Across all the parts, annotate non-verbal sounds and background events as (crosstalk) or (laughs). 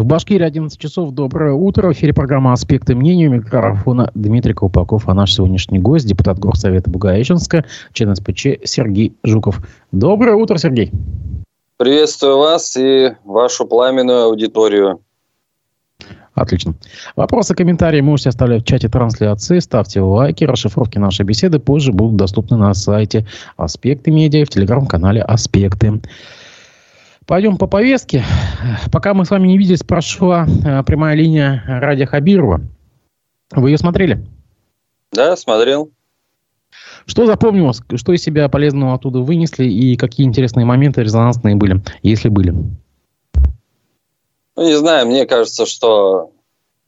В Башкирии 11 часов. Доброе утро. В эфире программа «Аспекты мнений». У микрофона Дмитрий Колпаков. А наш сегодняшний гость, депутат Горсовета Бугаеченска, член СПЧ Сергей Жуков. Доброе утро, Сергей. Приветствую вас и вашу пламенную аудиторию. Отлично. Вопросы, комментарии можете оставлять в чате трансляции. Ставьте лайки. Расшифровки нашей беседы позже будут доступны на сайте «Аспекты медиа» в телеграм-канале «Аспекты». Пойдем по повестке. Пока мы с вами не виделись, прошла э, прямая линия Радия Хабирова. Вы ее смотрели? Да, смотрел. Что запомнилось? Что из себя полезного оттуда вынесли? И какие интересные моменты резонансные были, если были? Ну, не знаю, мне кажется, что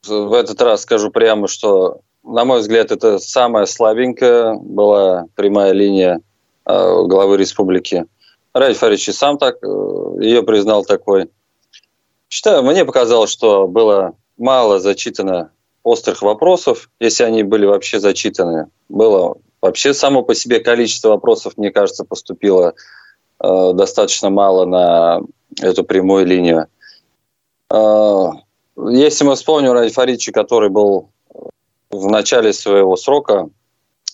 в этот раз скажу прямо, что, на мой взгляд, это самая слабенькая была прямая линия э, главы республики. Ради Фарич и сам так э, ее признал такой. Считаю, мне показалось, что было мало зачитано острых вопросов, если они были вообще зачитаны. Было вообще само по себе количество вопросов, мне кажется, поступило э, достаточно мало на эту прямую линию. Э, если мы вспомним Ради Фаричи, который был в начале своего срока,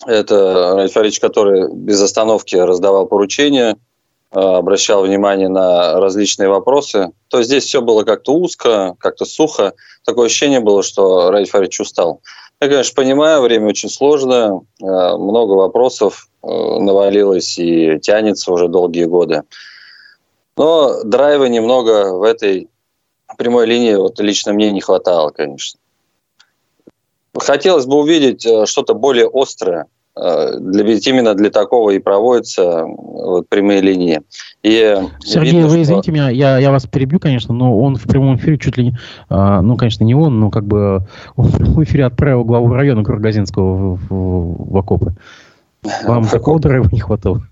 это Ради Фарич, который без остановки раздавал поручения – Э, обращал внимание на различные вопросы, то здесь все было как-то узко, как-то сухо. Такое ощущение было, что Раиль Фаридович устал. Я, конечно, понимаю, время очень сложное, э, много вопросов э, навалилось и тянется уже долгие годы. Но драйва немного в этой прямой линии вот лично мне не хватало, конечно. Хотелось бы увидеть что-то более острое, для, ведь именно для такого и проводятся вот, прямые линии. И Сергей, видно, вы что... извините меня, я, я вас перебью, конечно, но он в прямом эфире чуть ли не, а, ну, конечно, не он, но как бы он в прямом эфире отправил главу района Кургазинского в, в, в окопы. Вам какого драйва не хватало?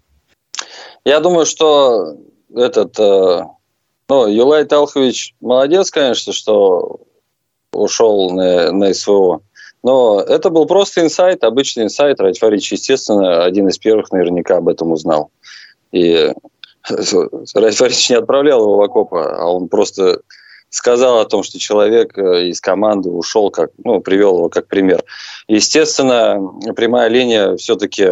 Я думаю, что этот, э, ну, Юлай Талхович молодец, конечно, что ушел на, на СВО. Но это был просто инсайт, обычный инсайт. Радь Фарич, естественно, один из первых наверняка об этом узнал. И (laughs) Радь Фарич не отправлял его в окопы, а он просто сказал о том, что человек э, из команды ушел, как, ну, привел его как пример. Естественно, прямая линия все-таки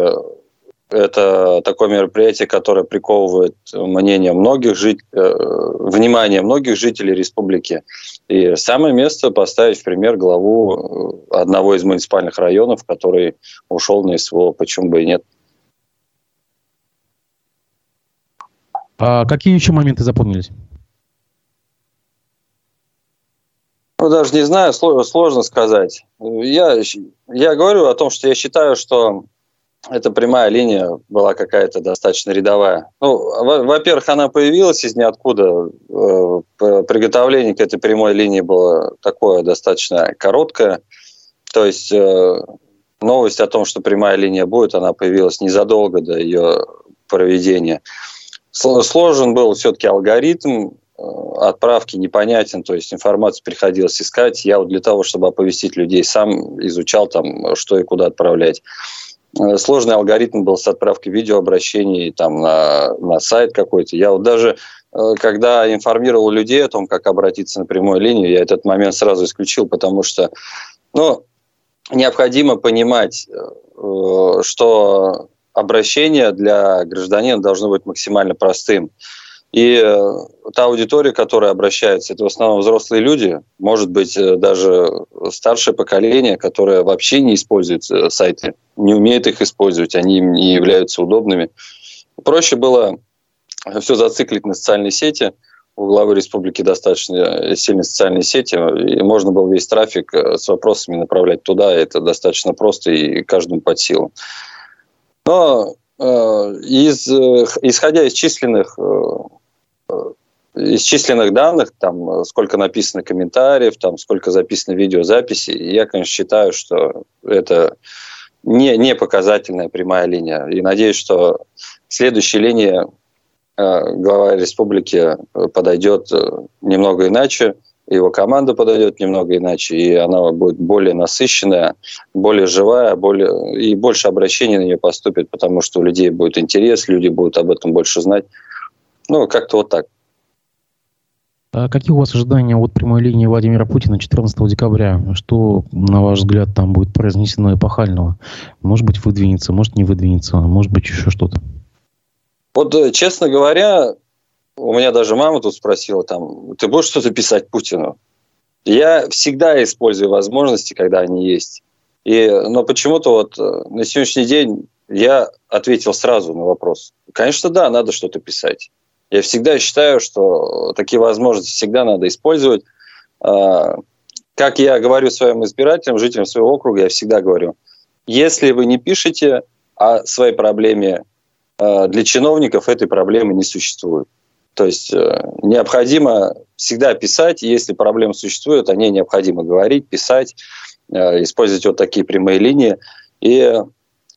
это такое мероприятие, которое приковывает мнение многих жит... Э, внимание многих жителей республики. И самое место поставить в пример главу э, одного из муниципальных районов, который ушел на СВО. Почему бы и нет? А какие еще моменты запомнились? Ну, даже не знаю, сложно сказать. Я, я говорю о том, что я считаю, что эта прямая линия была какая-то достаточно рядовая. Ну, во-первых, она появилась из ниоткуда. Э, приготовление к этой прямой линии было такое достаточно короткое. То есть э, новость о том, что прямая линия будет, она появилась незадолго до ее проведения. Сложен был все-таки алгоритм, э, отправки непонятен, то есть информацию приходилось искать. Я вот для того, чтобы оповестить людей, сам изучал там, что и куда отправлять. Э, сложный алгоритм был с отправкой видеообращений там, на, на сайт какой-то. Я вот даже, э, когда информировал людей о том, как обратиться на прямую линию, я этот момент сразу исключил, потому что ну, необходимо понимать, э, что обращение для гражданина должно быть максимально простым. И э, та аудитория, которая обращается, это в основном взрослые люди, может быть, э, даже старшее поколение, которое вообще не использует э, сайты, не умеет их использовать, они не являются удобными. Проще было все зациклить на социальные сети. У главы республики достаточно сильные социальные сети, и можно было весь трафик с вопросами направлять туда. Это достаточно просто и каждому под силу. Но из, исходя из численных из численных данных, там, сколько написано комментариев, там, сколько записано видеозаписей, я, конечно, считаю, что это не, не показательная прямая линия. И надеюсь, что следующая линия э, глава республики подойдет э, немного иначе, его команда подойдет немного иначе, и она будет более насыщенная, более живая, более, и больше обращений на нее поступит, потому что у людей будет интерес, люди будут об этом больше знать. Ну, как-то вот так. А какие у вас ожидания от прямой линии Владимира Путина 14 декабря? Что, на ваш взгляд, там будет произнесено эпохального? Может быть, выдвинется, может, не выдвинется, может быть, еще что-то? Вот, э, честно говоря, у меня даже мама тут спросила, там, ты будешь что-то писать Путину? Я всегда использую возможности, когда они есть. И, но почему-то вот э, на сегодняшний день я ответил сразу на вопрос. Конечно, да, надо что-то писать. Я всегда считаю, что такие возможности всегда надо использовать. А, как я говорю своим избирателям, жителям своего округа, я всегда говорю, если вы не пишете о своей проблеме, а, для чиновников этой проблемы не существует. То есть э, необходимо всегда писать, если проблемы существуют, о ней необходимо говорить, писать, э, использовать вот такие прямые линии. И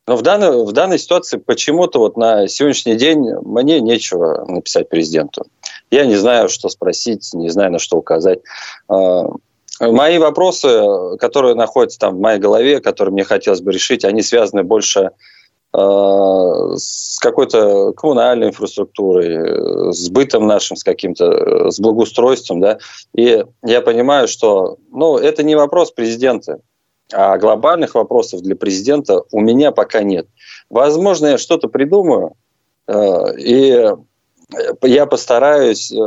но в данной, в данной ситуации почему-то вот на сегодняшний день мне нечего написать президенту. Я не знаю, что спросить, не знаю, на что указать. А, мои вопросы, которые находятся там в моей голове, которые мне хотелось бы решить, они связаны больше а, с какой-то коммунальной инфраструктурой, с бытом нашим, с каким-то, с благоустройством, да. И я понимаю, что, ну, это не вопрос президента. А глобальных вопросов для президента у меня пока нет. Возможно, я что-то придумаю, э, и я постараюсь э,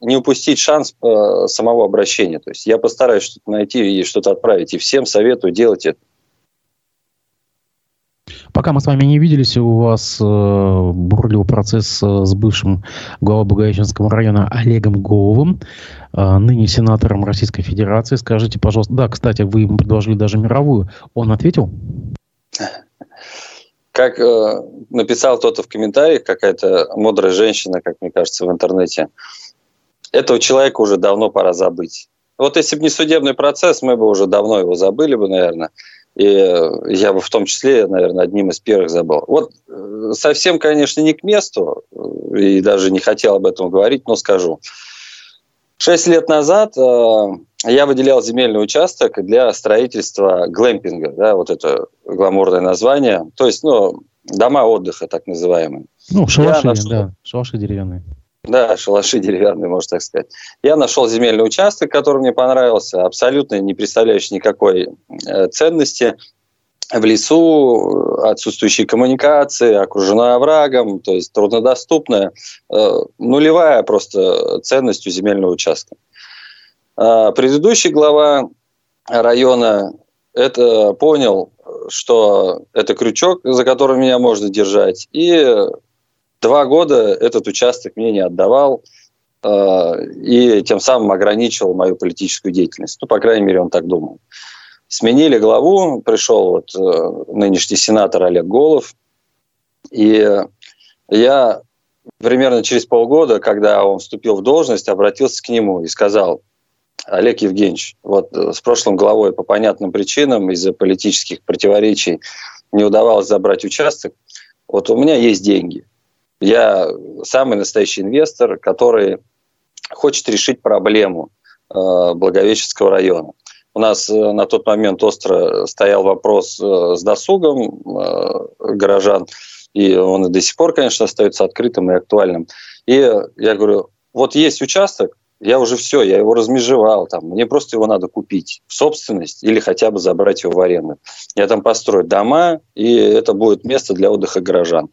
не упустить шанс э, самого обращения. То есть я постараюсь что-то найти и что-то отправить. И всем советую делать это. Пока мы с вами не виделись, у вас э, бурлил процесс э, с бывшим главой Благовещенского района Олегом Головым, э, ныне сенатором Российской Федерации. Скажите, пожалуйста, да, кстати, вы ему предложили даже мировую. Он ответил? Как э, написал кто-то в комментариях, какая-то мудрая женщина, как мне кажется, в интернете, этого человека уже давно пора забыть. Вот если бы не судебный процесс, мы бы уже давно его забыли бы, наверное. И я бы в том числе, наверное, одним из первых забыл. Вот э, совсем, конечно, не к месту, э, и даже не хотел об этом говорить, но скажу. Шесть лет назад э, я выделял земельный участок для строительства глэмпинга, да, вот это гламурное название. То есть, ну, дома отдыха, так называемые. Ну, шалаши, нашел... да, шалаши деревянные. Да, шалаши деревянные, можно так сказать. Я нашел земельный участок, который мне понравился, абсолютно не представляющий никакой э, ценности. В лесу, отсутствующие коммуникации, окружена оврагом, то есть труднодоступная, э, нулевая просто ценность у земельного участка. А предыдущий глава района это понял, что это крючок, за которым меня можно держать, и Два года этот участок мне не отдавал э, и тем самым ограничивал мою политическую деятельность. Ну, по крайней мере, он так думал. Сменили главу, пришел вот э, нынешний сенатор Олег Голов, и я примерно через полгода, когда он вступил в должность, обратился к нему и сказал, Олег Евгеньевич, вот э, с прошлым главой по понятным причинам из-за политических противоречий не удавалось забрать участок. Вот у меня есть деньги. Я самый настоящий инвестор, который хочет решить проблему э, Благовещенского района. У нас э, на тот момент остро стоял вопрос э, с досугом горожан, и он и до сих пор, конечно, остается открытым и актуальным. И я говорю, вот есть участок, я уже все, я его размежевал, там, мне просто его надо купить в собственность или хотя бы забрать его в аренду. Я там построю дома, и это будет место для отдыха горожан.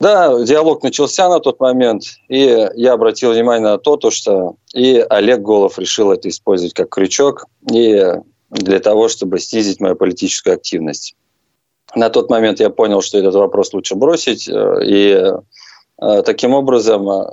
Да, диалог начался на тот момент, и я обратил внимание на то, то что и Олег Голов решил это использовать как крючок, и для того, чтобы снизить мою политическую активность. На тот момент я понял, что этот вопрос лучше бросить, э, и э, таким образом э,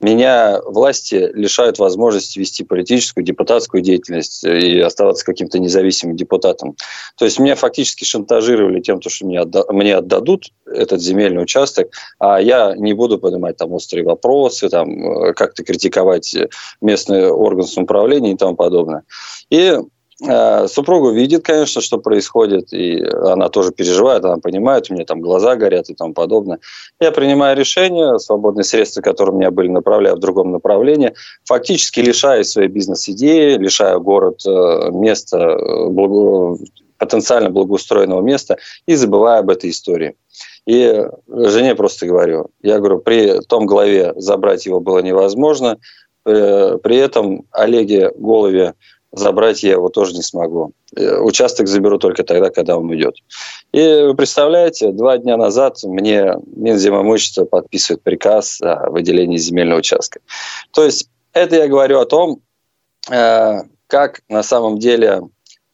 меня власти лишают возможности вести политическую, депутатскую деятельность и оставаться каким-то независимым депутатом. То есть меня фактически шантажировали тем, что мне, отда- мне отдадут этот земельный участок, а я не буду поднимать там острые вопросы, там, э, как-то критиковать местный орган самоуправления и тому подобное. И супруга видит, конечно, что происходит, и она тоже переживает, она понимает, у меня там глаза горят и тому подобное. Я принимаю решение, свободные средства, которые у меня были, направляю в другом направлении, фактически лишаю своей бизнес-идеи, лишаю город э, места, э, благо... потенциально благоустроенного места и забываю об этой истории. И жене просто говорю, я говорю, при том главе забрать его было невозможно, э, при этом Олеге Голове забрать я его тоже не смогу. Э, участок заберу только тогда, когда он уйдет. И вы представляете, два дня назад мне Минземимущество подписывает приказ о выделении земельного участка. То есть это я говорю о том, э, как на самом деле,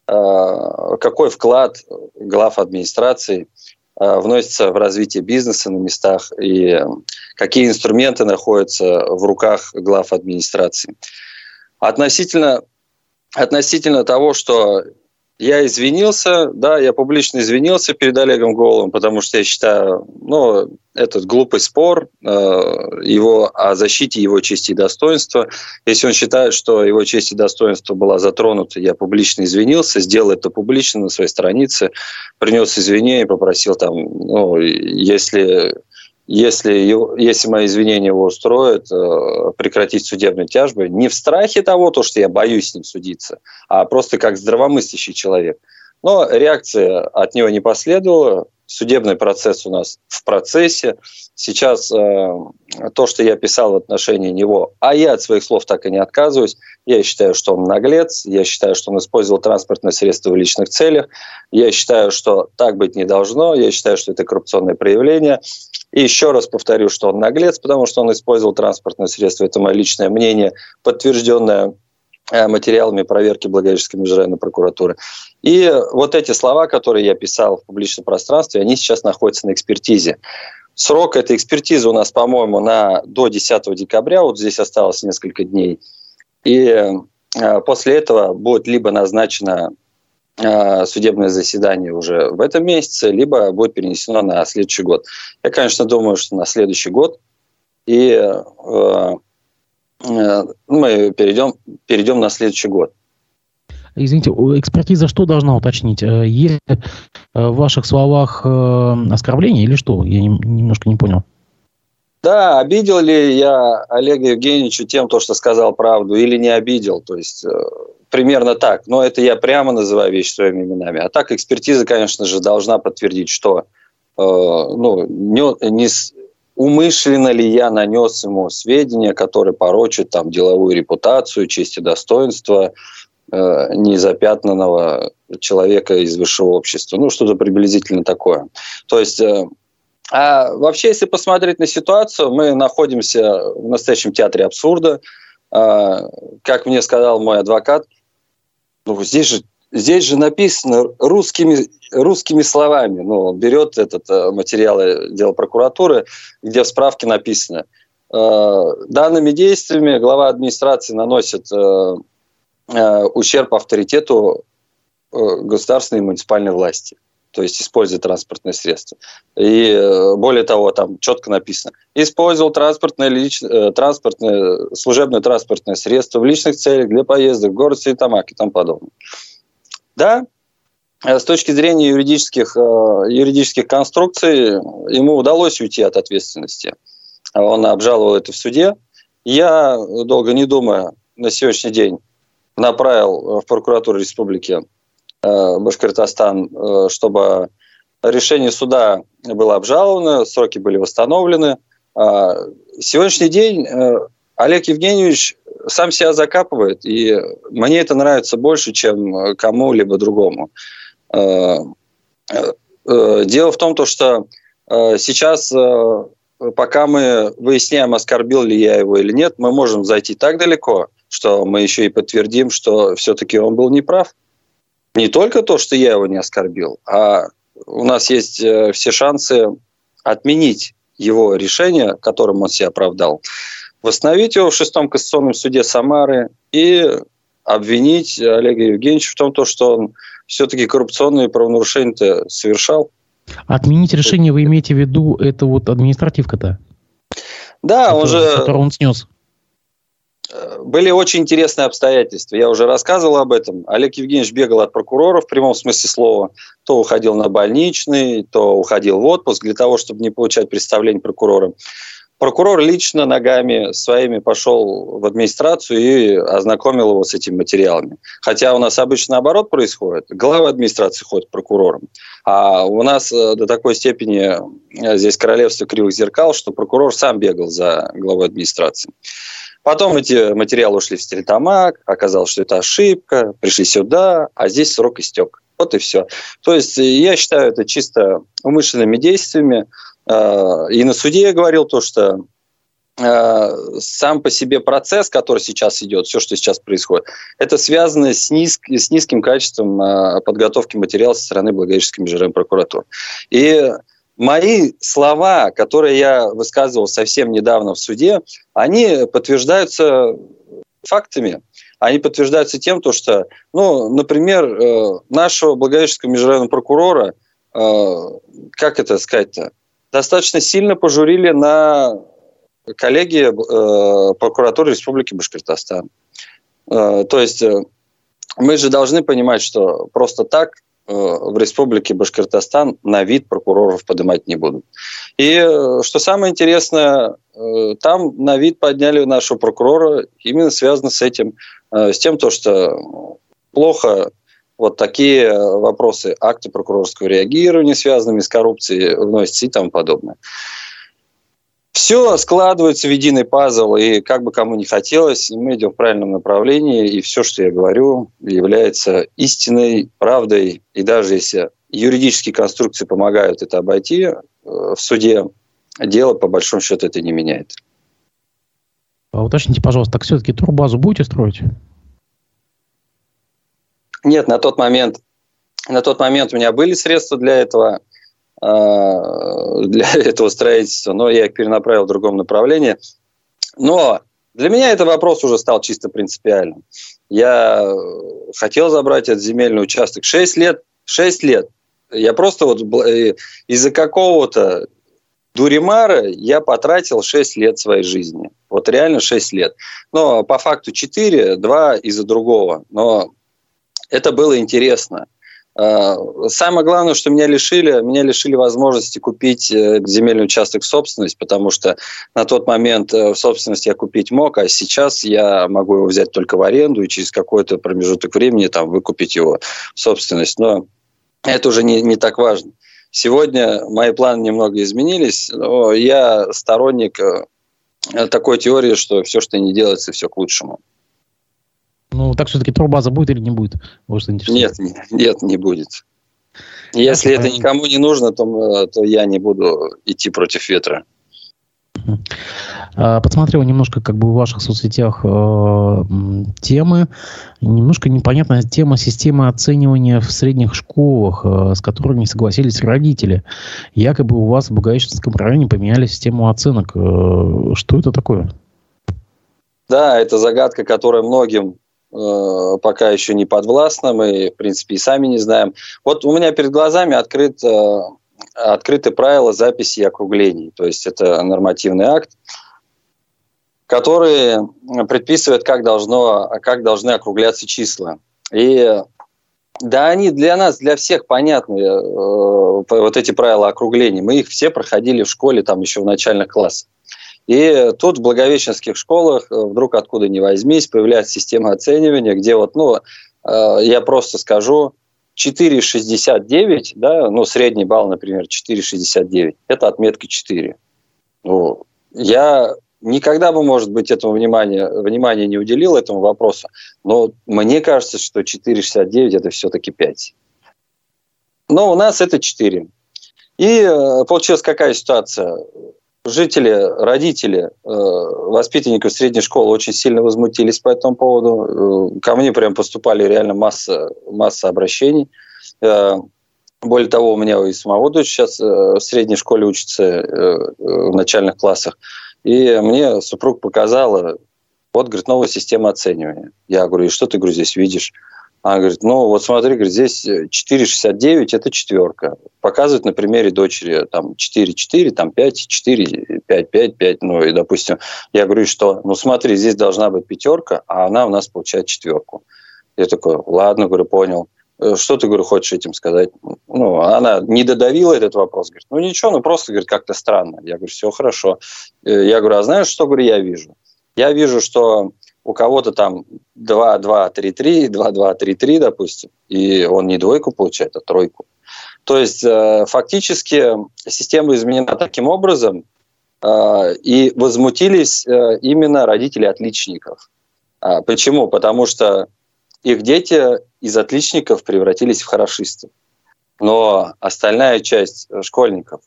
какой вклад глав администрации – Э, вносится в развитие бизнеса на местах и какие инструменты находятся в руках глав администрации. Относительно, относительно того, что я извинился, да, я публично извинился перед Олегом Головым, потому что я считаю, ну, этот глупый спор э, его о защите его чести и достоинства. Если он считает, что его честь и достоинство была затронута, я публично извинился, сделал это публично на своей странице, принес извинения, попросил там, ну, если если, если мои извинения его устроят, э, прекратить судебные тяжбы. Не в страхе того, то, что я боюсь с ним судиться, а просто как здравомыслящий человек. Но реакция от него не последовала. Судебный процесс у нас в процессе. Сейчас э, то, что я писал в отношении него, а я от своих слов так и не отказываюсь, я считаю, что он наглец, я считаю, что он использовал транспортное средство в личных целях, я считаю, что так быть не должно, я считаю, что это коррупционное проявление. И еще раз повторю, что он наглец, потому что он использовал транспортное средство. Это мое личное мнение, подтвержденное материалами проверки Благовещенской межрайонной прокуратуры. И вот эти слова, которые я писал в публичном пространстве, они сейчас находятся на экспертизе. Срок этой экспертизы у нас, по-моему, на, до 10 декабря, вот здесь осталось несколько дней. И э, после этого будет либо назначена Э, судебное заседание уже в этом месяце, либо будет перенесено на следующий год. Я, конечно, думаю, что на следующий год. И э, э, мы перейдем, перейдем на следующий год. Извините, экспертиза что должна уточнить? Э, есть в ваших словах оскорбление или что? Я немножко не понял. Да, обидел ли я Олега Евгеньевича тем, то, что сказал правду, или не обидел? То есть примерно так. Но это я прямо называю вещи своими именами. А так экспертиза, конечно же, должна подтвердить, что э, ну, не, не, умышленно ли я нанес ему сведения, которые порочат там, деловую репутацию, честь и достоинство э, незапятнанного человека из высшего общества. Ну, что-то приблизительно такое. То есть... Э, а вообще, если посмотреть на ситуацию, мы находимся в настоящем театре абсурда. А, как мне сказал мой адвокат, ну, здесь же, здесь же написано русскими, русскими словами. Ну, он берет этот э, материал дела прокуратуры, где в справке написано. Э, данными действиями глава администрации наносит э, ущерб авторитету государственной и муниципальной власти то есть используя транспортное средство. И более того, там четко написано, использовал транспортное, лич... транспортное, служебное транспортное средство в личных целях для поездок в город Светомак и тому подобное. Да, с точки зрения юридических, юридических конструкций ему удалось уйти от ответственности. Он обжаловал это в суде. Я, долго не думая, на сегодняшний день направил в прокуратуру республики Э, Башкортостан, э, чтобы решение суда было обжаловано, сроки были восстановлены. А, сегодняшний день э, Олег Евгеньевич сам себя закапывает, и мне это нравится больше, чем кому-либо другому. Дело в том, что сейчас, пока мы выясняем, оскорбил ли я его или нет, мы можем зайти так далеко, что мы еще и подтвердим, что все-таки он был неправ не только то, что я его не оскорбил, а у нас есть э, все шансы отменить его решение, которым он себя оправдал, восстановить его в шестом конституционном суде Самары и обвинить Олега Евгеньевича в том, что он все-таки коррупционные правонарушения совершал. Отменить решение вы имеете в виду, это вот административка-то? Да, он же... Которую он снес были очень интересные обстоятельства. Я уже рассказывал об этом. Олег Евгеньевич бегал от прокурора в прямом смысле слова. То уходил на больничный, то уходил в отпуск для того, чтобы не получать представление прокурора. Прокурор лично ногами своими пошел в администрацию и ознакомил его с этими материалами. Хотя у нас обычно наоборот происходит. Глава администрации ходит прокурором. А у нас э, до такой степени э, здесь королевство кривых зеркал, что прокурор сам бегал за главой администрации. Потом эти материалы ушли в стерлитамак, оказалось, что это ошибка, пришли сюда, а здесь срок истек. Вот и все. То есть я считаю это чисто умышленными действиями. А, и на суде я говорил то, что а, сам по себе процесс, который сейчас идет, все, что сейчас происходит, это связано с, низ, с низким качеством а, подготовки материала со стороны Благовещенской межрайонной прокуратуры. И мои слова, которые я высказывал совсем недавно в суде, они подтверждаются фактами. Они подтверждаются тем, то, что, ну, например, э, нашего Благовещенского межрайонного прокурора, э, как это сказать-то, достаточно сильно пожурили на коллегии э, прокуратуры Республики Башкортостан. То есть мы же должны понимать, что просто так Э, в Республике Башкортостан на вид прокуроров поднимать не будут. И э, что самое интересное, э, там на вид подняли нашего прокурора именно связано с этим, с тем, то, что плохо вот такие вопросы, акты прокурорского реагирования, связанными с коррупцией, вносятся и тому подобное все складывается в единый пазл, и как бы кому не хотелось, мы идем в правильном направлении, и все, что я говорю, является истиной, правдой, и даже если юридические конструкции помогают это обойти э, в суде, дело по большому счету это не меняет. А уточните, пожалуйста, так все-таки турбазу будете строить? Нет, на тот момент, на тот момент у меня были средства для этого – Э, для (laughs) этого строительства, но я их перенаправил в другом направлении. Но для меня этот вопрос уже стал чисто принципиальным. Я хотел забрать этот земельный участок 6 лет. 6 лет. Я просто вот э, из-за какого-то дуримара я потратил 6 лет своей жизни. Вот реально 6 лет. Но по факту 4, 2 из-за другого. Но это было интересно. А, самое главное, что меня лишили, меня лишили возможности купить э, земельный участок в собственность, потому что на тот момент э, в собственность я купить мог, а сейчас я могу его взять только в аренду и через какой-то промежуток времени там выкупить его в собственность. Но это уже не, не так важно. Сегодня мои планы немного изменились, но я сторонник э, такой теории, что все, что не делается, все к лучшему. Ну, так все-таки турбаза будет или не будет? Вот нет, нет, не будет. Если это никому не нужно, то, то я не буду идти против ветра. А, подсмотрел немножко как бы в ваших соцсетях э, темы. Немножко непонятная тема системы оценивания в средних школах, э, с которыми не согласились родители. Якобы у вас в Благовещенском районе поменяли систему оценок. Э, что это такое? Да, это загадка, которая многим Э, пока еще не подвластна, мы, в принципе, и сами не знаем. Вот у меня перед глазами открыт, э, открыты правила записи и округлений. То есть это нормативный акт, который предписывает, как, должно, как должны округляться числа. И да, они для нас, для всех понятны, э, вот эти правила округлений. Мы их все проходили в школе там еще в начальных классах. И тут в благовещенских школах э, вдруг откуда ни возьмись появляется система оценивания, где вот, ну, э, я просто скажу, 4,69, да, ну, средний балл, например, 4,69, это отметка 4. Ну, я никогда бы, может быть, этому внимания, внимания не уделил этому вопросу, но мне кажется, что 4,69 это все-таки 5. Но у нас это 4. И э, получилась какая ситуация? Жители, родители э, воспитанников средней школы очень сильно возмутились по этому поводу. Э, ко мне прям поступали реально масса, масса обращений. Э, более того, у меня и самого дочь сейчас в средней школе учится в начальных классах. И мне супруг показала, вот, говорит, новая система оценивания. Я говорю, и что ты, говорю, здесь видишь? Она говорит, ну вот смотри, говорит, здесь 4,69 это четверка. Показывает на примере дочери там 4,4, там 5, 4, 5, 5, 5. Ну и, допустим, я говорю, что, ну смотри, здесь должна быть пятерка, а она у нас получает четверку. Я такой, ладно, говорю, понял. Э, что ты, говорю, хочешь этим сказать? Ну, она не додавила этот вопрос. Говорит, ну, ничего, ну, просто, говорит, как-то странно. Я говорю, все хорошо. Э, я говорю, а знаешь, что, говорю, я вижу? Я вижу, что у кого-то там 2, 2, 3, 3, 2, 2, 3, 3, допустим, и он не двойку получает, а тройку. То есть э, фактически система изменена таким образом, и возмутились именно родители отличников. А почему? Потому что их дети из отличников превратились в хорошистов. Но остальная часть школьников,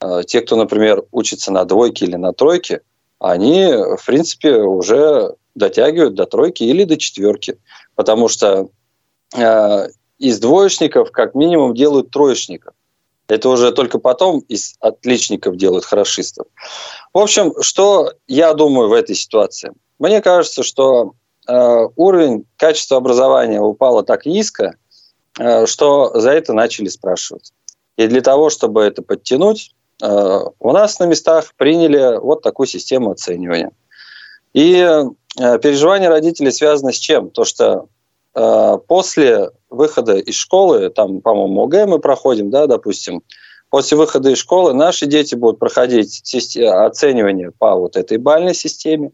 э, те, кто, например, учится на двойке или на тройке, они, в принципе, уже дотягивают до тройки или до четверки. Потому что э, из двоечников как минимум делают троечников. Это уже только потом из отличников делают хорошистов. В общем, что я думаю в этой ситуации? Мне кажется, что Э, уровень качества образования упало так низко, э, что за это начали спрашивать. И для того, чтобы это подтянуть, э, у нас на местах приняли вот такую систему оценивания. И переживания родителей связаны с чем? То, что после выхода из школы, там, по-моему, ОГЭ мы проходим, да, допустим, после выхода из школы наши дети будут проходить оценивание по вот этой бальной системе,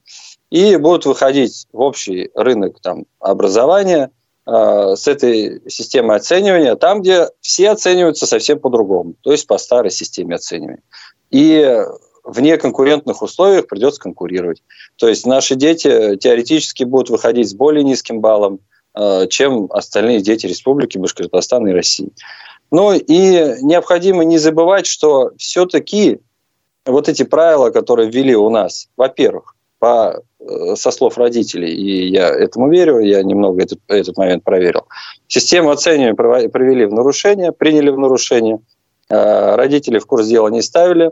и будут выходить в общий рынок там, образования э, с этой системой оценивания, там, где все оцениваются совсем по-другому, то есть по старой системе оценивания. И в неконкурентных условиях придется конкурировать. То есть наши дети теоретически будут выходить с более низким баллом, э, чем остальные дети Республики Башкортостана и России. Ну и необходимо не забывать, что все-таки вот эти правила, которые ввели у нас, во-первых, по, э, со слов родителей, и я этому верю, я немного этот, этот момент проверил. Систему оценивания провели в нарушение, приняли в нарушение, э, родители в курс дела не ставили, э,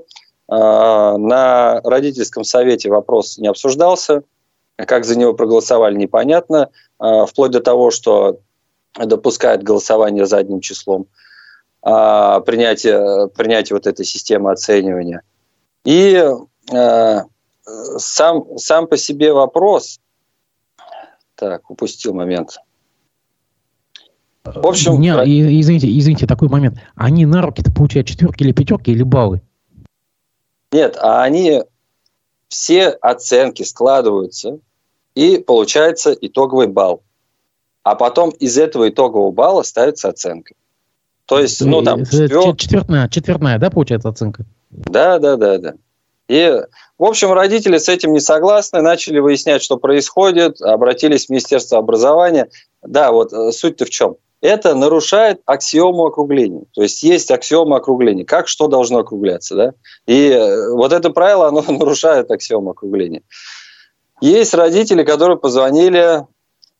на родительском совете вопрос не обсуждался, как за него проголосовали, непонятно, вплоть до того, что допускают голосование задним числом, принятие, принятие вот этой системы оценивания. И сам, сам по себе вопрос... Так, упустил момент. В общем... Не, извините, извините, такой момент. Они на руки-то получают четверки или пятерки или баллы? Нет, а они все оценки складываются, и получается итоговый балл. А потом из этого итогового балла ставится оценка. То есть, ну там... Четвертная, четвертная, да, получается оценка? Да, да, да, да. И, в общем, родители с этим не согласны, начали выяснять, что происходит, обратились в Министерство образования. Да, вот э, суть-то в чем? Это нарушает аксиому округления. То есть есть аксиома округления. Как что должно округляться, да? И э, вот это правило, оно (laughs) нарушает аксиому округления. Есть родители, которые позвонили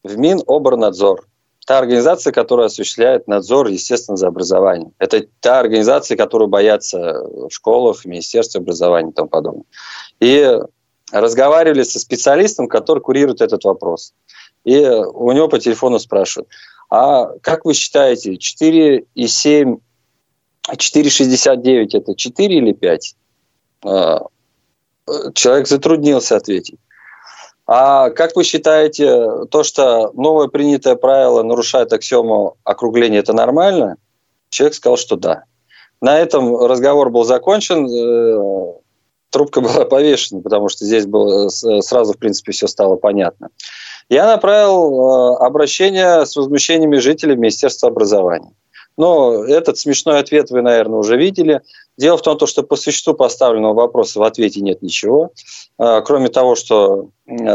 в Миноборнадзор та организация, которая осуществляет надзор, естественно, за образованием. Это та организация, которую боятся в школах, в Министерстве образования и тому подобное. И разговаривали со специалистом, который курирует этот вопрос. И у него по телефону спрашивают, а как вы считаете, 4,7, 4,69 это 4 или 5? А, человек затруднился ответить. А как вы считаете, то, что новое принятое правило нарушает аксиому округления, это нормально? Человек сказал, что да. На этом разговор был закончен, э, трубка была (laughs) повешена, потому что здесь было сразу, в принципе, все стало понятно. Я направил э, обращение с возмущениями жителей Министерства образования. Но этот смешной ответ вы, наверное, уже видели. Дело в том, что по существу поставленного вопроса в ответе нет ничего. А, кроме того, что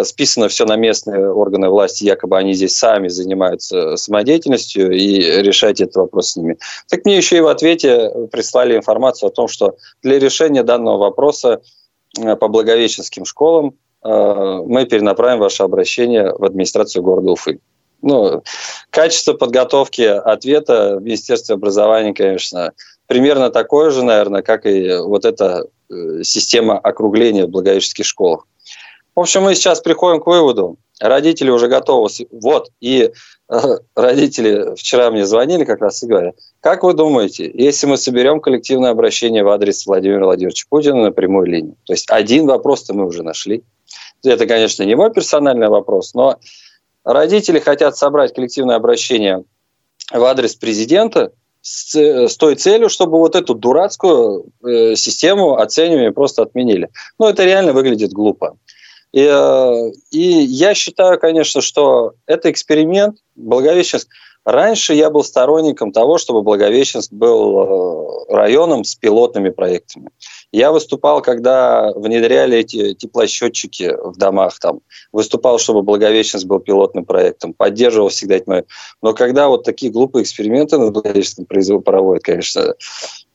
списано все на местные органы власти, якобы они здесь сами занимаются самодеятельностью и решать этот вопрос с ними. Так мне еще и в ответе прислали информацию о том, что для решения данного вопроса э, по благовещенским школам э, мы перенаправим ваше обращение в администрацию города Уфы ну, качество подготовки ответа в Министерстве образования, конечно, примерно такое же, наверное, как и вот эта э, система округления в благовещенских школах. В общем, мы сейчас приходим к выводу, родители уже готовы. Вот, и э, родители вчера мне звонили как раз и говорят, как вы думаете, если мы соберем коллективное обращение в адрес Владимира Владимировича Путина на прямую линию, то есть один вопрос-то мы уже нашли. Это, конечно, не мой персональный вопрос, но Родители хотят собрать коллективное обращение в адрес президента с, с той целью, чтобы вот эту дурацкую э, систему оценивания просто отменили. Ну, это реально выглядит глупо. И, э, и я считаю, конечно, что это эксперимент. Благовещенск Раньше я был сторонником того, чтобы Благовещенск был э, районом с пилотными проектами. Я выступал, когда внедряли эти теплосчетчики в домах, там, выступал, чтобы Благовещенск был пилотным проектом, поддерживал всегда эти мои. Но когда вот такие глупые эксперименты над Благовещенском проводят, конечно,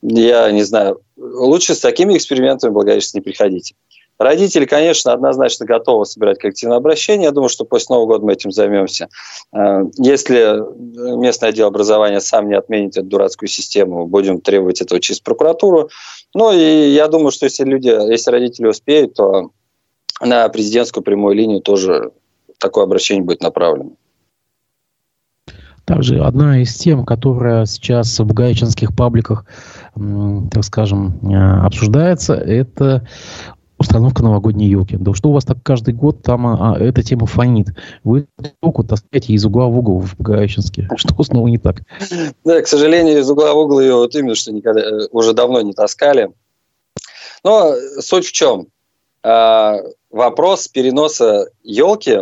я не знаю, лучше с такими экспериментами Благовещенск не приходите. Родители, конечно, однозначно готовы собирать коллективное обращение. Я думаю, что после Нового года мы этим займемся. Э, если местное отдел образования сам не отменит эту дурацкую систему, будем требовать этого через прокуратуру. Ну и я думаю, что если люди, если родители успеют, то на президентскую прямую линию тоже такое обращение будет направлено. Также одна из тем, которая сейчас в гаечинских пабликах, так скажем, э, обсуждается, это установка новогодней елки. Да что у вас так каждый год там а, а, эта тема фонит? Вы елку таскаете из угла в угол в Гаечинске. (laughs) Что снова не так? Да, к сожалению, из угла в угол ее вот именно что никогда, э, уже давно не таскали. Но суть в чем? А, вопрос переноса елки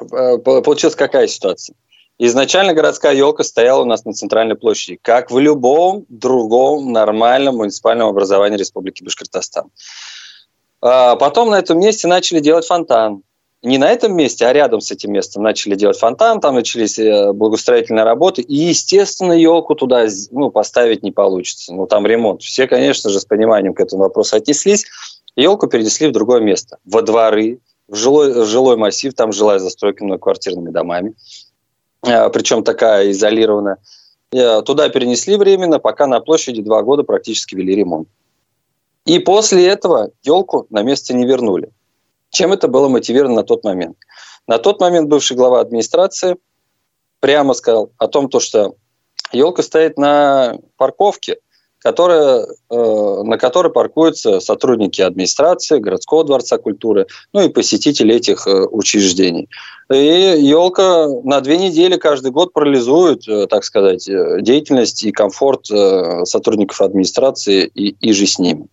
э, получилась какая ситуация? Изначально городская елка стояла у нас на центральной площади, как в любом другом нормальном муниципальном образовании Республики Башкортостан. А потом на этом месте начали делать фонтан. Не на этом месте, а рядом с этим местом начали делать фонтан, там начались э, благоустроительные работы, и, естественно, елку туда ну, поставить не получится. Ну, там ремонт. Все, конечно же, с пониманием к этому вопросу отнеслись. Елку перенесли в другое место, во дворы, в жилой, в жилой массив, там жилая застройка многоквартирными домами, а, причем такая изолированная. Э, туда перенесли временно, пока на площади два года практически вели ремонт. И после этого елку на место не вернули. Чем это было мотивировано на тот момент? На тот момент бывший глава администрации прямо сказал о том, то, что елка стоит на парковке, которая, э, на которой паркуются сотрудники администрации, городского дворца культуры, ну и посетители этих э, учреждений. И елка на две недели каждый год парализует, э, так сказать, деятельность и комфорт сотрудников администрации и, и же с ними.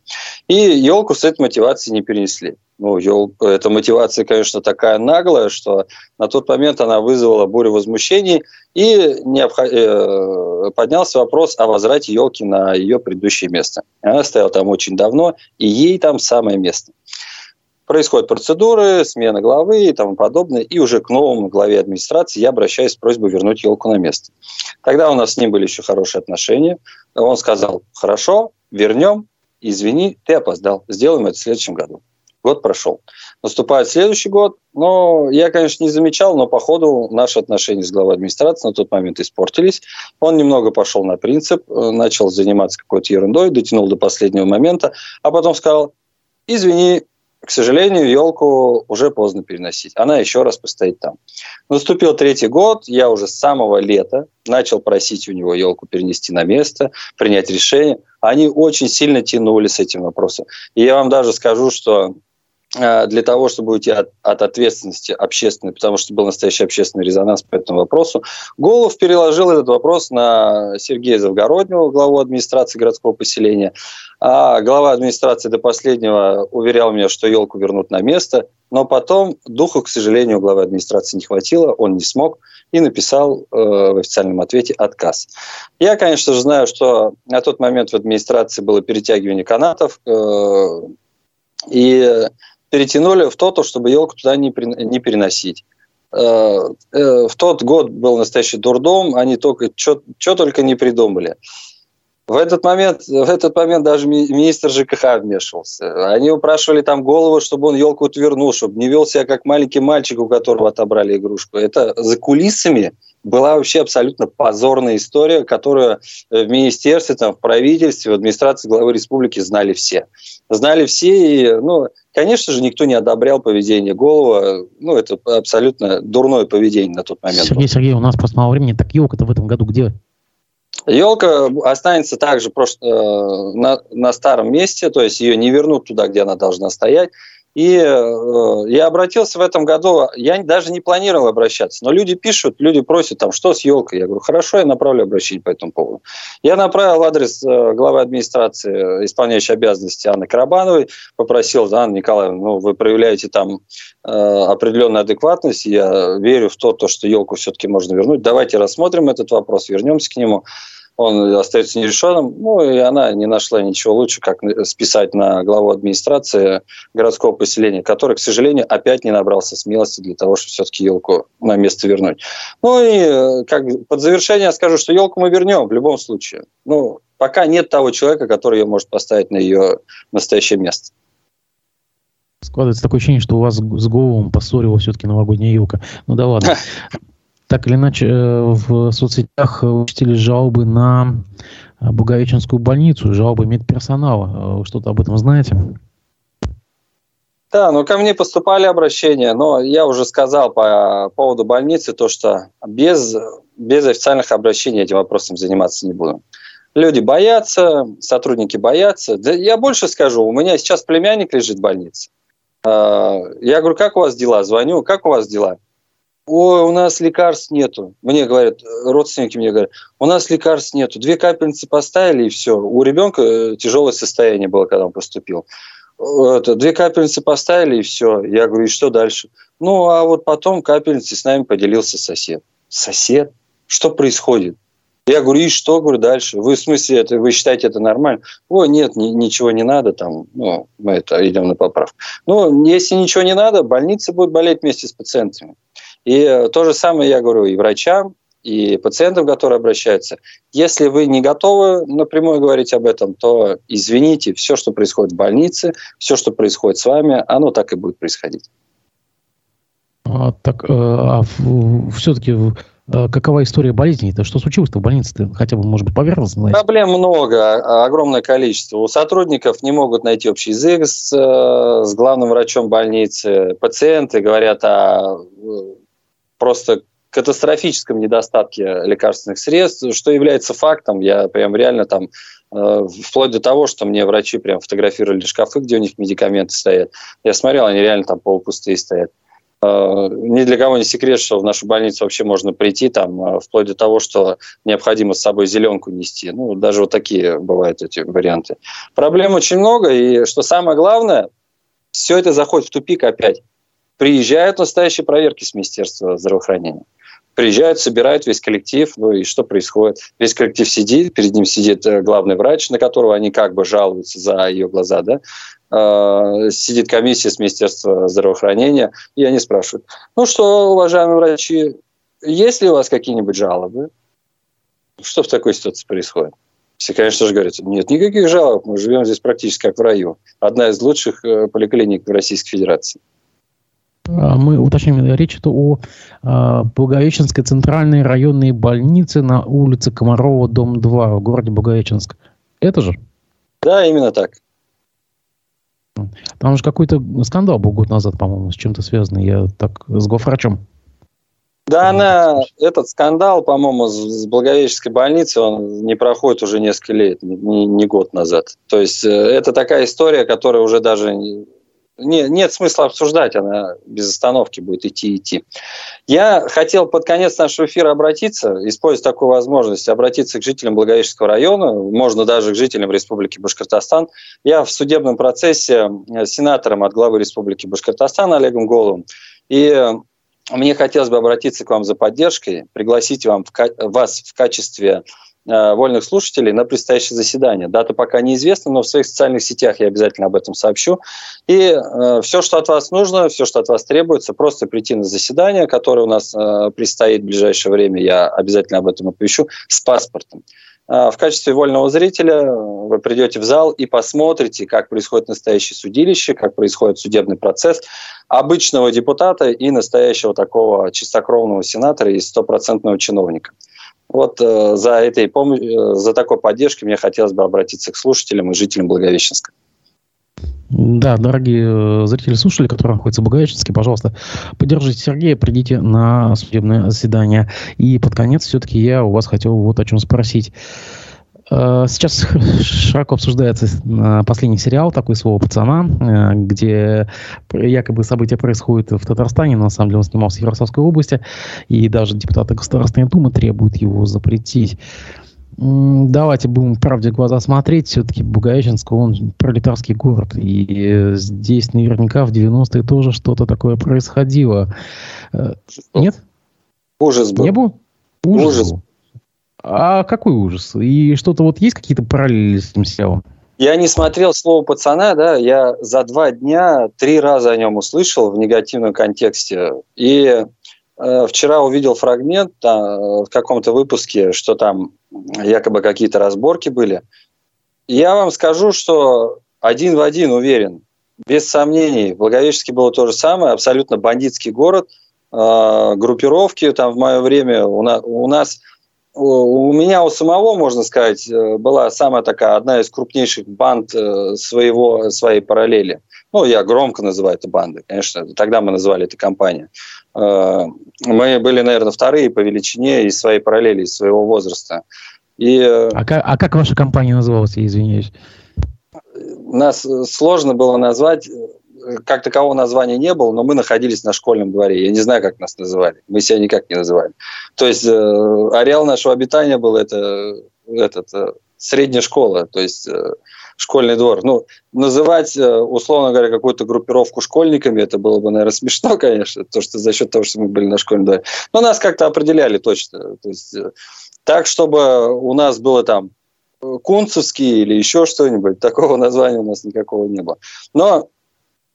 И елку с этой мотивацией не перенесли ну, эта мотивация, конечно, такая наглая, что на тот момент она вызвала бурю возмущений, и необход... э, поднялся вопрос о возврате елки на ее предыдущее место. Она стояла там очень давно, и ей там самое место. Происходят процедуры, смена главы и тому подобное, и уже к новому главе администрации я обращаюсь с просьбой вернуть елку на место. Тогда у нас с ним были еще хорошие отношения. Он сказал, хорошо, вернем, извини, ты опоздал, сделаем это в следующем году. Год прошел. Наступает следующий год. Но я, конечно, не замечал, но по ходу наши отношения с главой администрации на тот момент испортились. Он немного пошел на принцип, э, начал заниматься какой-то ерундой, дотянул до последнего момента, а потом сказал, извини, к сожалению, елку уже поздно переносить. Она еще раз постоит там. Наступил третий год, я уже с самого лета начал просить у него елку перенести на место, принять решение. Они очень сильно тянули с этим вопросом. И я вам даже скажу, что для того, чтобы уйти от, от ответственности общественной, потому что был настоящий общественный резонанс по этому вопросу, Голов переложил этот вопрос на Сергея Завгороднего, главу администрации городского поселения. А глава администрации до последнего уверял меня, что елку вернут на место, но потом духу, к сожалению, главы администрации не хватило, он не смог и написал э, в официальном ответе отказ. Я, конечно же, знаю, что на тот момент в администрации было перетягивание канатов, э, и перетянули в то, чтобы елку туда не, не переносить. Э, э, в тот год был настоящий дурдом, они только что только не придумали. В этот момент, в этот момент даже министр ЖКХ вмешивался. Они упрашивали там голову, чтобы он елку отвернул, чтобы не вел себя как маленький мальчик, у которого отобрали игрушку. Это за кулисами была вообще абсолютно позорная история, которую в министерстве, там, в правительстве, в администрации главы республики знали все. Знали все, и, ну, Конечно же, никто не одобрял поведение Голова. Ну, это абсолютно дурное поведение на тот момент. Сергей, Сергей, у нас просто мало времени. Так елка-то в этом году где? Елка останется также. Э, на, на старом месте, то есть ее не вернут туда, где она должна стоять. И э, я обратился в этом году, я даже не планировал обращаться, но люди пишут, люди просят, там, что с елкой? Я говорю, хорошо, я направлю обращение по этому поводу. Я направил адрес э, главы администрации, исполняющей обязанности Анны Карабановой, попросил, да, Анна Николаевна, ну, вы проявляете там э, определенную адекватность, я верю в то, то что елку все-таки можно вернуть, давайте рассмотрим этот вопрос, вернемся к нему он остается нерешенным. Ну, и она не нашла ничего лучше, как списать на главу администрации городского поселения, который, к сожалению, опять не набрался смелости для того, чтобы все-таки елку на место вернуть. Ну и э, как под завершение я скажу, что елку мы вернем в любом случае. Ну, пока нет того человека, который ее может поставить на ее настоящее место. Складывается такое ощущение, что у вас с Головом поссорила все-таки новогодняя елка. Ну да ладно. (laughs) так или иначе э, в соцсетях учтили жалобы на э, Буговеченскую больницу, жалобы медперсонала. Э, вы что-то об этом знаете? Да, ну ко мне поступали обращения, но я уже сказал по поводу больницы то, что без, без официальных обращений этим вопросом заниматься не буду. Люди боятся, сотрудники боятся. Да я больше скажу, у меня сейчас племянник лежит в больнице. Я говорю, как у вас дела? Звоню, как у вас дела? Ой, у нас лекарств нету. Мне говорят, родственники мне говорят, у нас лекарств нету. Две капельницы поставили, и все. У ребенка э, тяжелое состояние было, когда он поступил. Это, две капельницы поставили, и все. Я говорю, и что дальше? Ну, а вот потом капельницы с нами поделился сосед. Сосед? Что происходит? Я говорю, и что, говорю, дальше? Вы в смысле, это, вы считаете это нормально? О, нет, ни, ничего не надо, там, ну, мы это идем на поправку. Ну, если ничего не надо, больница будет болеть вместе с пациентами. И то же самое я говорю и врачам, и пациентам, которые обращаются. Если вы не готовы напрямую говорить об этом, то извините, все, что происходит в больнице, все, что происходит с вами, оно так и будет происходить. А, так, э, а все-таки э, какова история болезни-то? Что случилось-то в больнице-то? Хотя бы, может быть, поверхностно знаете? Проблем много, а, огромное количество. У сотрудников не могут найти общий язык с, э, с главным врачом больницы. Пациенты говорят о просто катастрофическом недостатке лекарственных средств, что является фактом. Я прям реально там э, вплоть до того, что мне врачи прям фотографировали шкафы, где у них медикаменты стоят. Я смотрел, они реально там полупустые стоят. Э, ни для кого не секрет, что в нашу больницу вообще можно прийти там э, вплоть до того, что необходимо с собой зеленку нести. Ну, даже вот такие бывают эти варианты. Проблем очень много, и что самое главное, все это заходит в тупик опять. Приезжают настоящие проверки с Министерства здравоохранения. Приезжают, собирают весь коллектив, ну и что происходит? Весь коллектив сидит, перед ним сидит э, главный врач, на которого они как бы жалуются за ее глаза, да, э, сидит комиссия с Министерства здравоохранения, и они спрашивают, ну что, уважаемые врачи, есть ли у вас какие-нибудь жалобы? Что в такой ситуации происходит? Все, конечно же, говорят, нет никаких жалоб, мы живем здесь практически как в раю. Одна из лучших э, поликлиник в Российской Федерации. А, мы уточним, речь идет о э, Благовещенской центральной районной больнице на улице Комарова, дом 2 в городе Благовещенск. Это же? Да, именно так. Там же какой-то скандал был год назад, по-моему, с чем-то связанный. Я так с гофрачом. Да, она, этот скандал, по-моему, с Благовещенской больницей, он не проходит уже несколько лет, не, не год назад. То есть э, это такая история, которая уже даже не, нет смысла обсуждать, она без остановки будет идти идти. Я хотел под конец нашего эфира обратиться, использовать такую возможность, обратиться к жителям Благовещенского района, можно даже к жителям Республики Башкортостан. Я в судебном процессе сенатором от главы Республики Башкортостан Олегом Головым. И мне хотелось бы обратиться к вам за поддержкой, пригласить вам в, вас в качестве Э, вольных слушателей на предстоящее заседание. Дата пока неизвестна, но в своих социальных сетях я обязательно об этом сообщу. И э, все, что от вас нужно, все, что от вас требуется, просто прийти на заседание, которое у нас э, предстоит в ближайшее время, я обязательно об этом оповещу, с паспортом. Э, в качестве вольного зрителя вы придете в зал и посмотрите, как происходит настоящее судилище, как происходит судебный процесс обычного депутата и настоящего такого чистокровного сенатора и стопроцентного чиновника. Вот э, за этой помощью, э, за такой поддержкой мне хотелось бы обратиться к слушателям и жителям Благовещенска. Да, дорогие э, зрители, слушатели, которые находятся в Благовещенске, пожалуйста, поддержите Сергея, придите на судебное заседание. И под конец все-таки я у вас хотел вот о чем спросить. Э, сейчас (laughs) широко обсуждается э, последний сериал такой своего пацана, э, где якобы события происходят в Татарстане, но на самом деле он снимался в Ярославской области, и даже депутаты Государственной Думы требуют его запретить. Давайте будем правде в глаза смотреть. Все-таки Бугаевиченск, он пролетарский город. И здесь наверняка в 90-е тоже что-то такое происходило. Нет? Ужас был. Не был? Ужас. Ужас. А какой ужас? И что-то вот есть какие-то параллели с этим сериалом? Я не смотрел «Слово пацана», да, я за два дня три раза о нем услышал в негативном контексте. И э, вчера увидел фрагмент там, в каком-то выпуске, что там якобы какие-то разборки были. Я вам скажу, что один в один уверен, без сомнений, в Благовещенске было то же самое, абсолютно бандитский город, э, группировки там в мое время у нас, у нас у меня у самого, можно сказать, э, была самая такая, одна из крупнейших банд э, своего, своей параллели. Ну, я громко называю это бандой, конечно. Тогда мы называли это компанией. Э, мы были, наверное, вторые по величине из своей параллели, из своего возраста. И, а, как, а как ваша компания называлась, я извиняюсь? Нас сложно было назвать как такового названия не было, но мы находились на школьном дворе. Я не знаю, как нас называли. Мы себя никак не называли. То есть э, ареал нашего обитания был это, этот, э, средняя школа, то есть э, школьный двор. Ну, называть, э, условно говоря, какую-то группировку школьниками, это было бы, наверное, (laughs) смешно, конечно, то, что за счет того, что мы были на школьном дворе. Но нас как-то определяли точно. То есть, э, так, чтобы у нас было там э, Кунцевский или еще что-нибудь, такого (laughs) названия у нас никакого не было. Но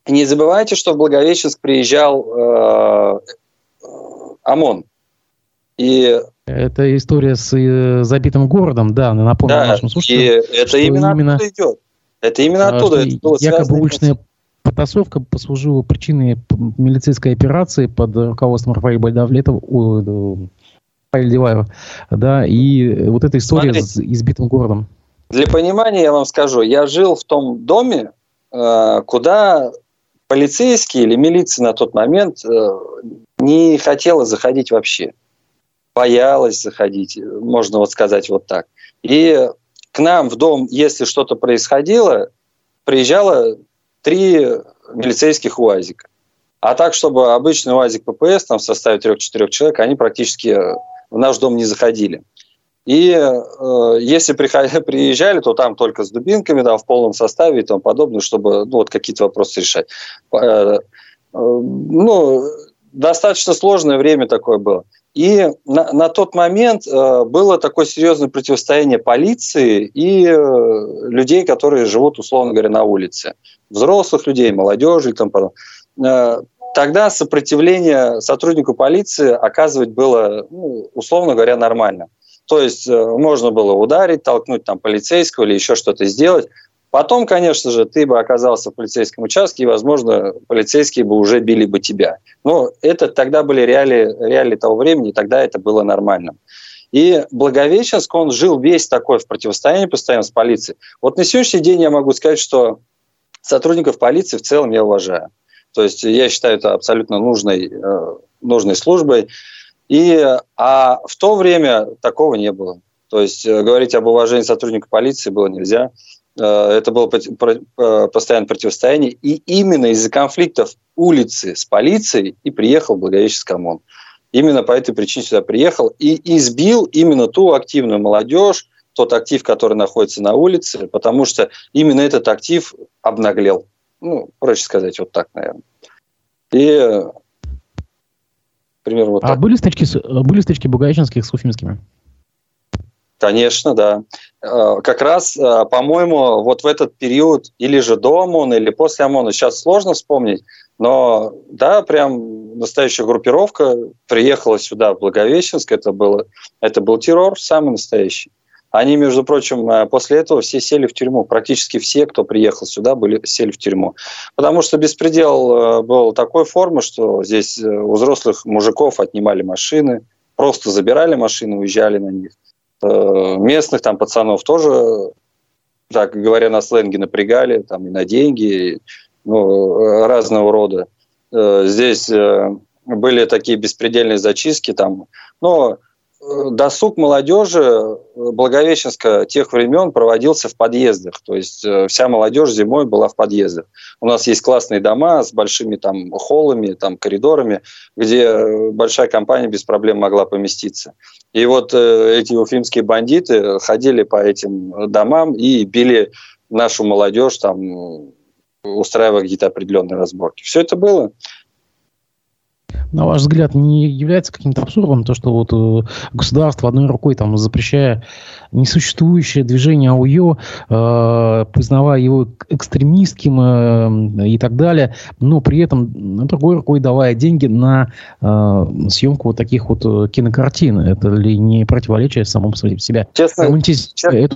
не забывайте, что в Благовещенск приезжал э, ОМОН. И это история с э, забитым городом, да, напомню да, нашим слушателям. И это именно, именно оттуда идет. Это именно а, оттуда. Это было якобы уличная потасовка послужила причиной милицейской операции под руководством Рафаэля Бальдавлетова, Рафаэля Диваева, да, и вот эта история Смотрите, с избитым городом. Для понимания я вам скажу, я жил в том доме, э, куда полицейские или милиция на тот момент э, не хотела заходить вообще. Боялась заходить, можно вот сказать вот так. И к нам в дом, если что-то происходило, приезжало три милицейских УАЗика. А так, чтобы обычный УАЗик ППС там, в составе трех-четырех человек, они практически в наш дом не заходили. И э, если (laughs) приезжали, то там только с дубинками, там в полном составе и тому подобное, чтобы ну, вот какие-то вопросы решать. Э, э, ну, достаточно сложное время такое было. И на, на тот момент э, было такое серьезное противостояние полиции и э, людей, которые живут, условно говоря, на улице. Взрослых людей, молодежи и тому подобное. Э, тогда сопротивление сотруднику полиции оказывать было, ну, условно говоря, нормально. То есть э, можно было ударить, толкнуть там полицейского или еще что-то сделать. Потом, конечно же, ты бы оказался в полицейском участке, и, возможно, полицейские бы уже били бы тебя. Но это тогда были реалии, реалии того времени, и тогда это было нормально. И Благовещенск, он жил весь такой в противостоянии постоянно с полицией. Вот на сегодняшний день я могу сказать, что сотрудников полиции в целом я уважаю. То есть я считаю это абсолютно нужной, э, нужной службой. И, а в то время такого не было. То есть э, говорить об уважении сотрудника полиции было нельзя. Э, это было э, постоянное противостояние. И именно из-за конфликтов улицы с полицией и приехал Благовещенск ОМОН. Именно по этой причине сюда приехал и избил именно ту активную молодежь, тот актив, который находится на улице, потому что именно этот актив обнаглел. Ну, проще сказать, вот так, наверное. И примеру, вот а так. были стычки, были стычки Бугаевичинских с Уфимскими? Конечно, да. А, как раз, а, по-моему, вот в этот период, или же до ОМОНа, или после ОМОНа, сейчас сложно вспомнить, но да, прям настоящая группировка приехала сюда, в Благовещенск, это, было, это был террор самый настоящий. Они, между прочим, э, после этого все сели в тюрьму. Практически все, кто приехал сюда, были, сели в тюрьму. Потому что беспредел э, был такой формы, что здесь э, у взрослых мужиков отнимали машины, просто забирали машины, уезжали на них. Местных там пацанов тоже, так говоря на сленге, напрягали там и на деньги, ну, разного рода. Здесь были такие беспредельные зачистки там. Но досуг молодежи э, Благовещенска тех времен проводился в подъездах. То есть э, вся молодежь зимой была в подъездах. У нас есть классные дома с большими там холлами, там коридорами, где большая компания без проблем могла поместиться. И вот эти уфимские бандиты ходили по этим домам и били нашу молодежь, там, устраивая какие-то определенные разборки. Все это было на ваш взгляд, не является каким-то абсурдом то, что вот э, государство одной рукой там запрещая несуществующее движение АУЕ, э, признавая его экстремистским э, и так далее, но при этом другой рукой давая деньги на э, съемку вот таких вот э, кинокартин. Это ли не противоречие самому себя? Честно, честно,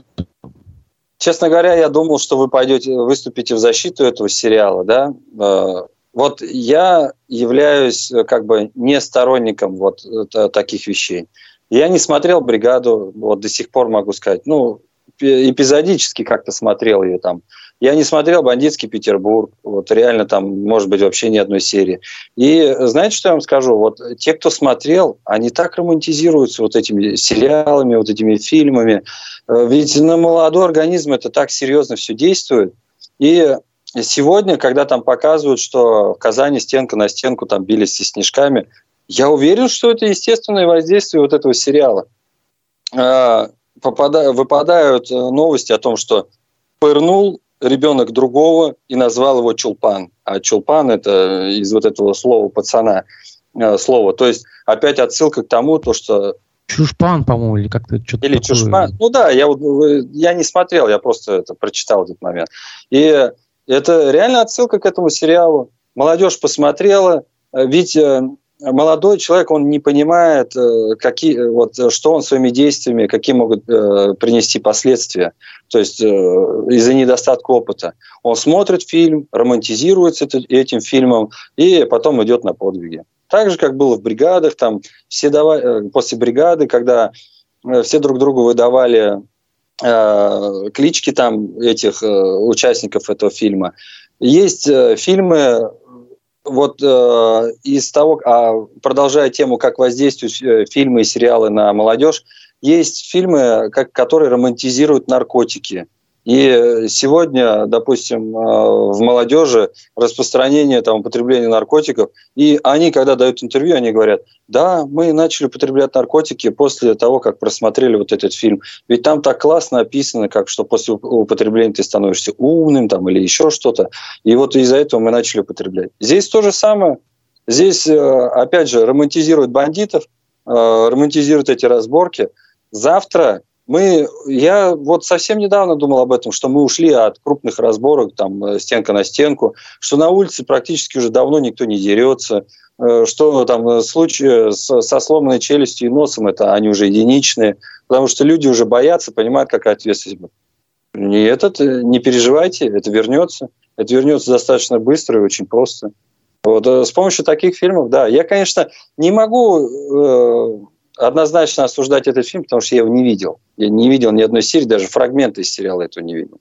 честно говоря, я думал, что вы пойдете, выступите в защиту этого сериала, да, э, вот я являюсь э, как бы не сторонником вот э, таких вещей. Я не смотрел «Бригаду», вот до сих пор могу сказать. Ну, эпизодически как-то смотрел ее там. Я не смотрел «Бандитский Петербург», вот реально там, может быть, вообще ни одной серии. И знаете, что я вам скажу? Вот те, кто смотрел, они так романтизируются вот этими сериалами, вот этими фильмами. Э, ведь на молодой организм это так серьезно все действует. И сегодня, когда там показывают, что в Казани стенка на стенку там бились со снежками, я уверен, что это естественное воздействие вот этого сериала. А, выпадают э, новости о том, что пырнул ребенок другого и назвал его Чулпан. А Чулпан – это из вот этого слова пацана э, слово. То есть опять отсылка к тому, то, что Чушпан, по-моему, или как-то что-то Или такое. Чушпан. Ну да, я, я не смотрел, я просто это прочитал этот момент. И это реально отсылка к этому сериалу. Молодежь посмотрела, э, ведь э, молодой человек, он не понимает, э, какие, вот, что он своими действиями, какие могут э, принести последствия. То есть э, из-за недостатка опыта. Он смотрит фильм, романтизируется этим фильмом и потом идет на подвиги. Так же, как было в бригадах, там все давали, после бригады, когда все друг другу выдавали клички там этих э, участников этого фильма. Есть э, фильмы, вот из того, а, продолжая тему, как воздействуют фильмы и сериалы на молодежь, есть фильмы, как, которые романтизируют наркотики. И сегодня, допустим, э, в молодежи распространение там, употребления наркотиков, и они, когда дают интервью, они говорят, да, мы начали употреблять наркотики после того, как просмотрели вот этот фильм. Ведь там так классно описано, как что после употребления ты становишься умным там, или еще что-то. И вот из-за этого мы начали употреблять. Здесь то же самое. Здесь, э, опять же, романтизируют бандитов, э, романтизируют эти разборки. Завтра мы, я вот совсем недавно думал об этом, что мы ушли от крупных разборок, там, э, стенка на стенку, что на улице практически уже давно никто не дерется, э, что там э, случаи со сломанной челюстью и носом, это они уже единичные, потому что люди уже боятся, понимают, какая ответственность. Не этот, не переживайте, это вернется. Это вернется достаточно быстро и очень просто. Вот, с помощью таких фильмов, да. Я, конечно, не могу однозначно осуждать этот фильм, потому что я его не видел. Я не видел ни одной серии, даже фрагменты из сериала этого не видел.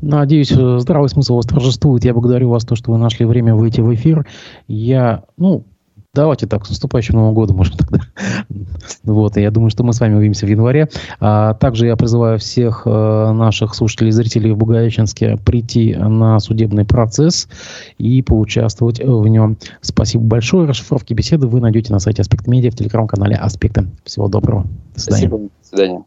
Надеюсь, здравый смысл восторжествует. Я благодарю вас, то, что вы нашли время выйти в эфир. Я, ну, Давайте так, с наступающим Новым годом, может, тогда. вот, и я думаю, что мы с вами увидимся в январе. А, также я призываю всех э, наших слушателей и зрителей в Бугаевичинске прийти на судебный процесс и поучаствовать в нем. Спасибо большое. Расшифровки беседы вы найдете на сайте Аспект Медиа в телеграм-канале Аспекты. Всего доброго. До свидания. Спасибо. До свидания.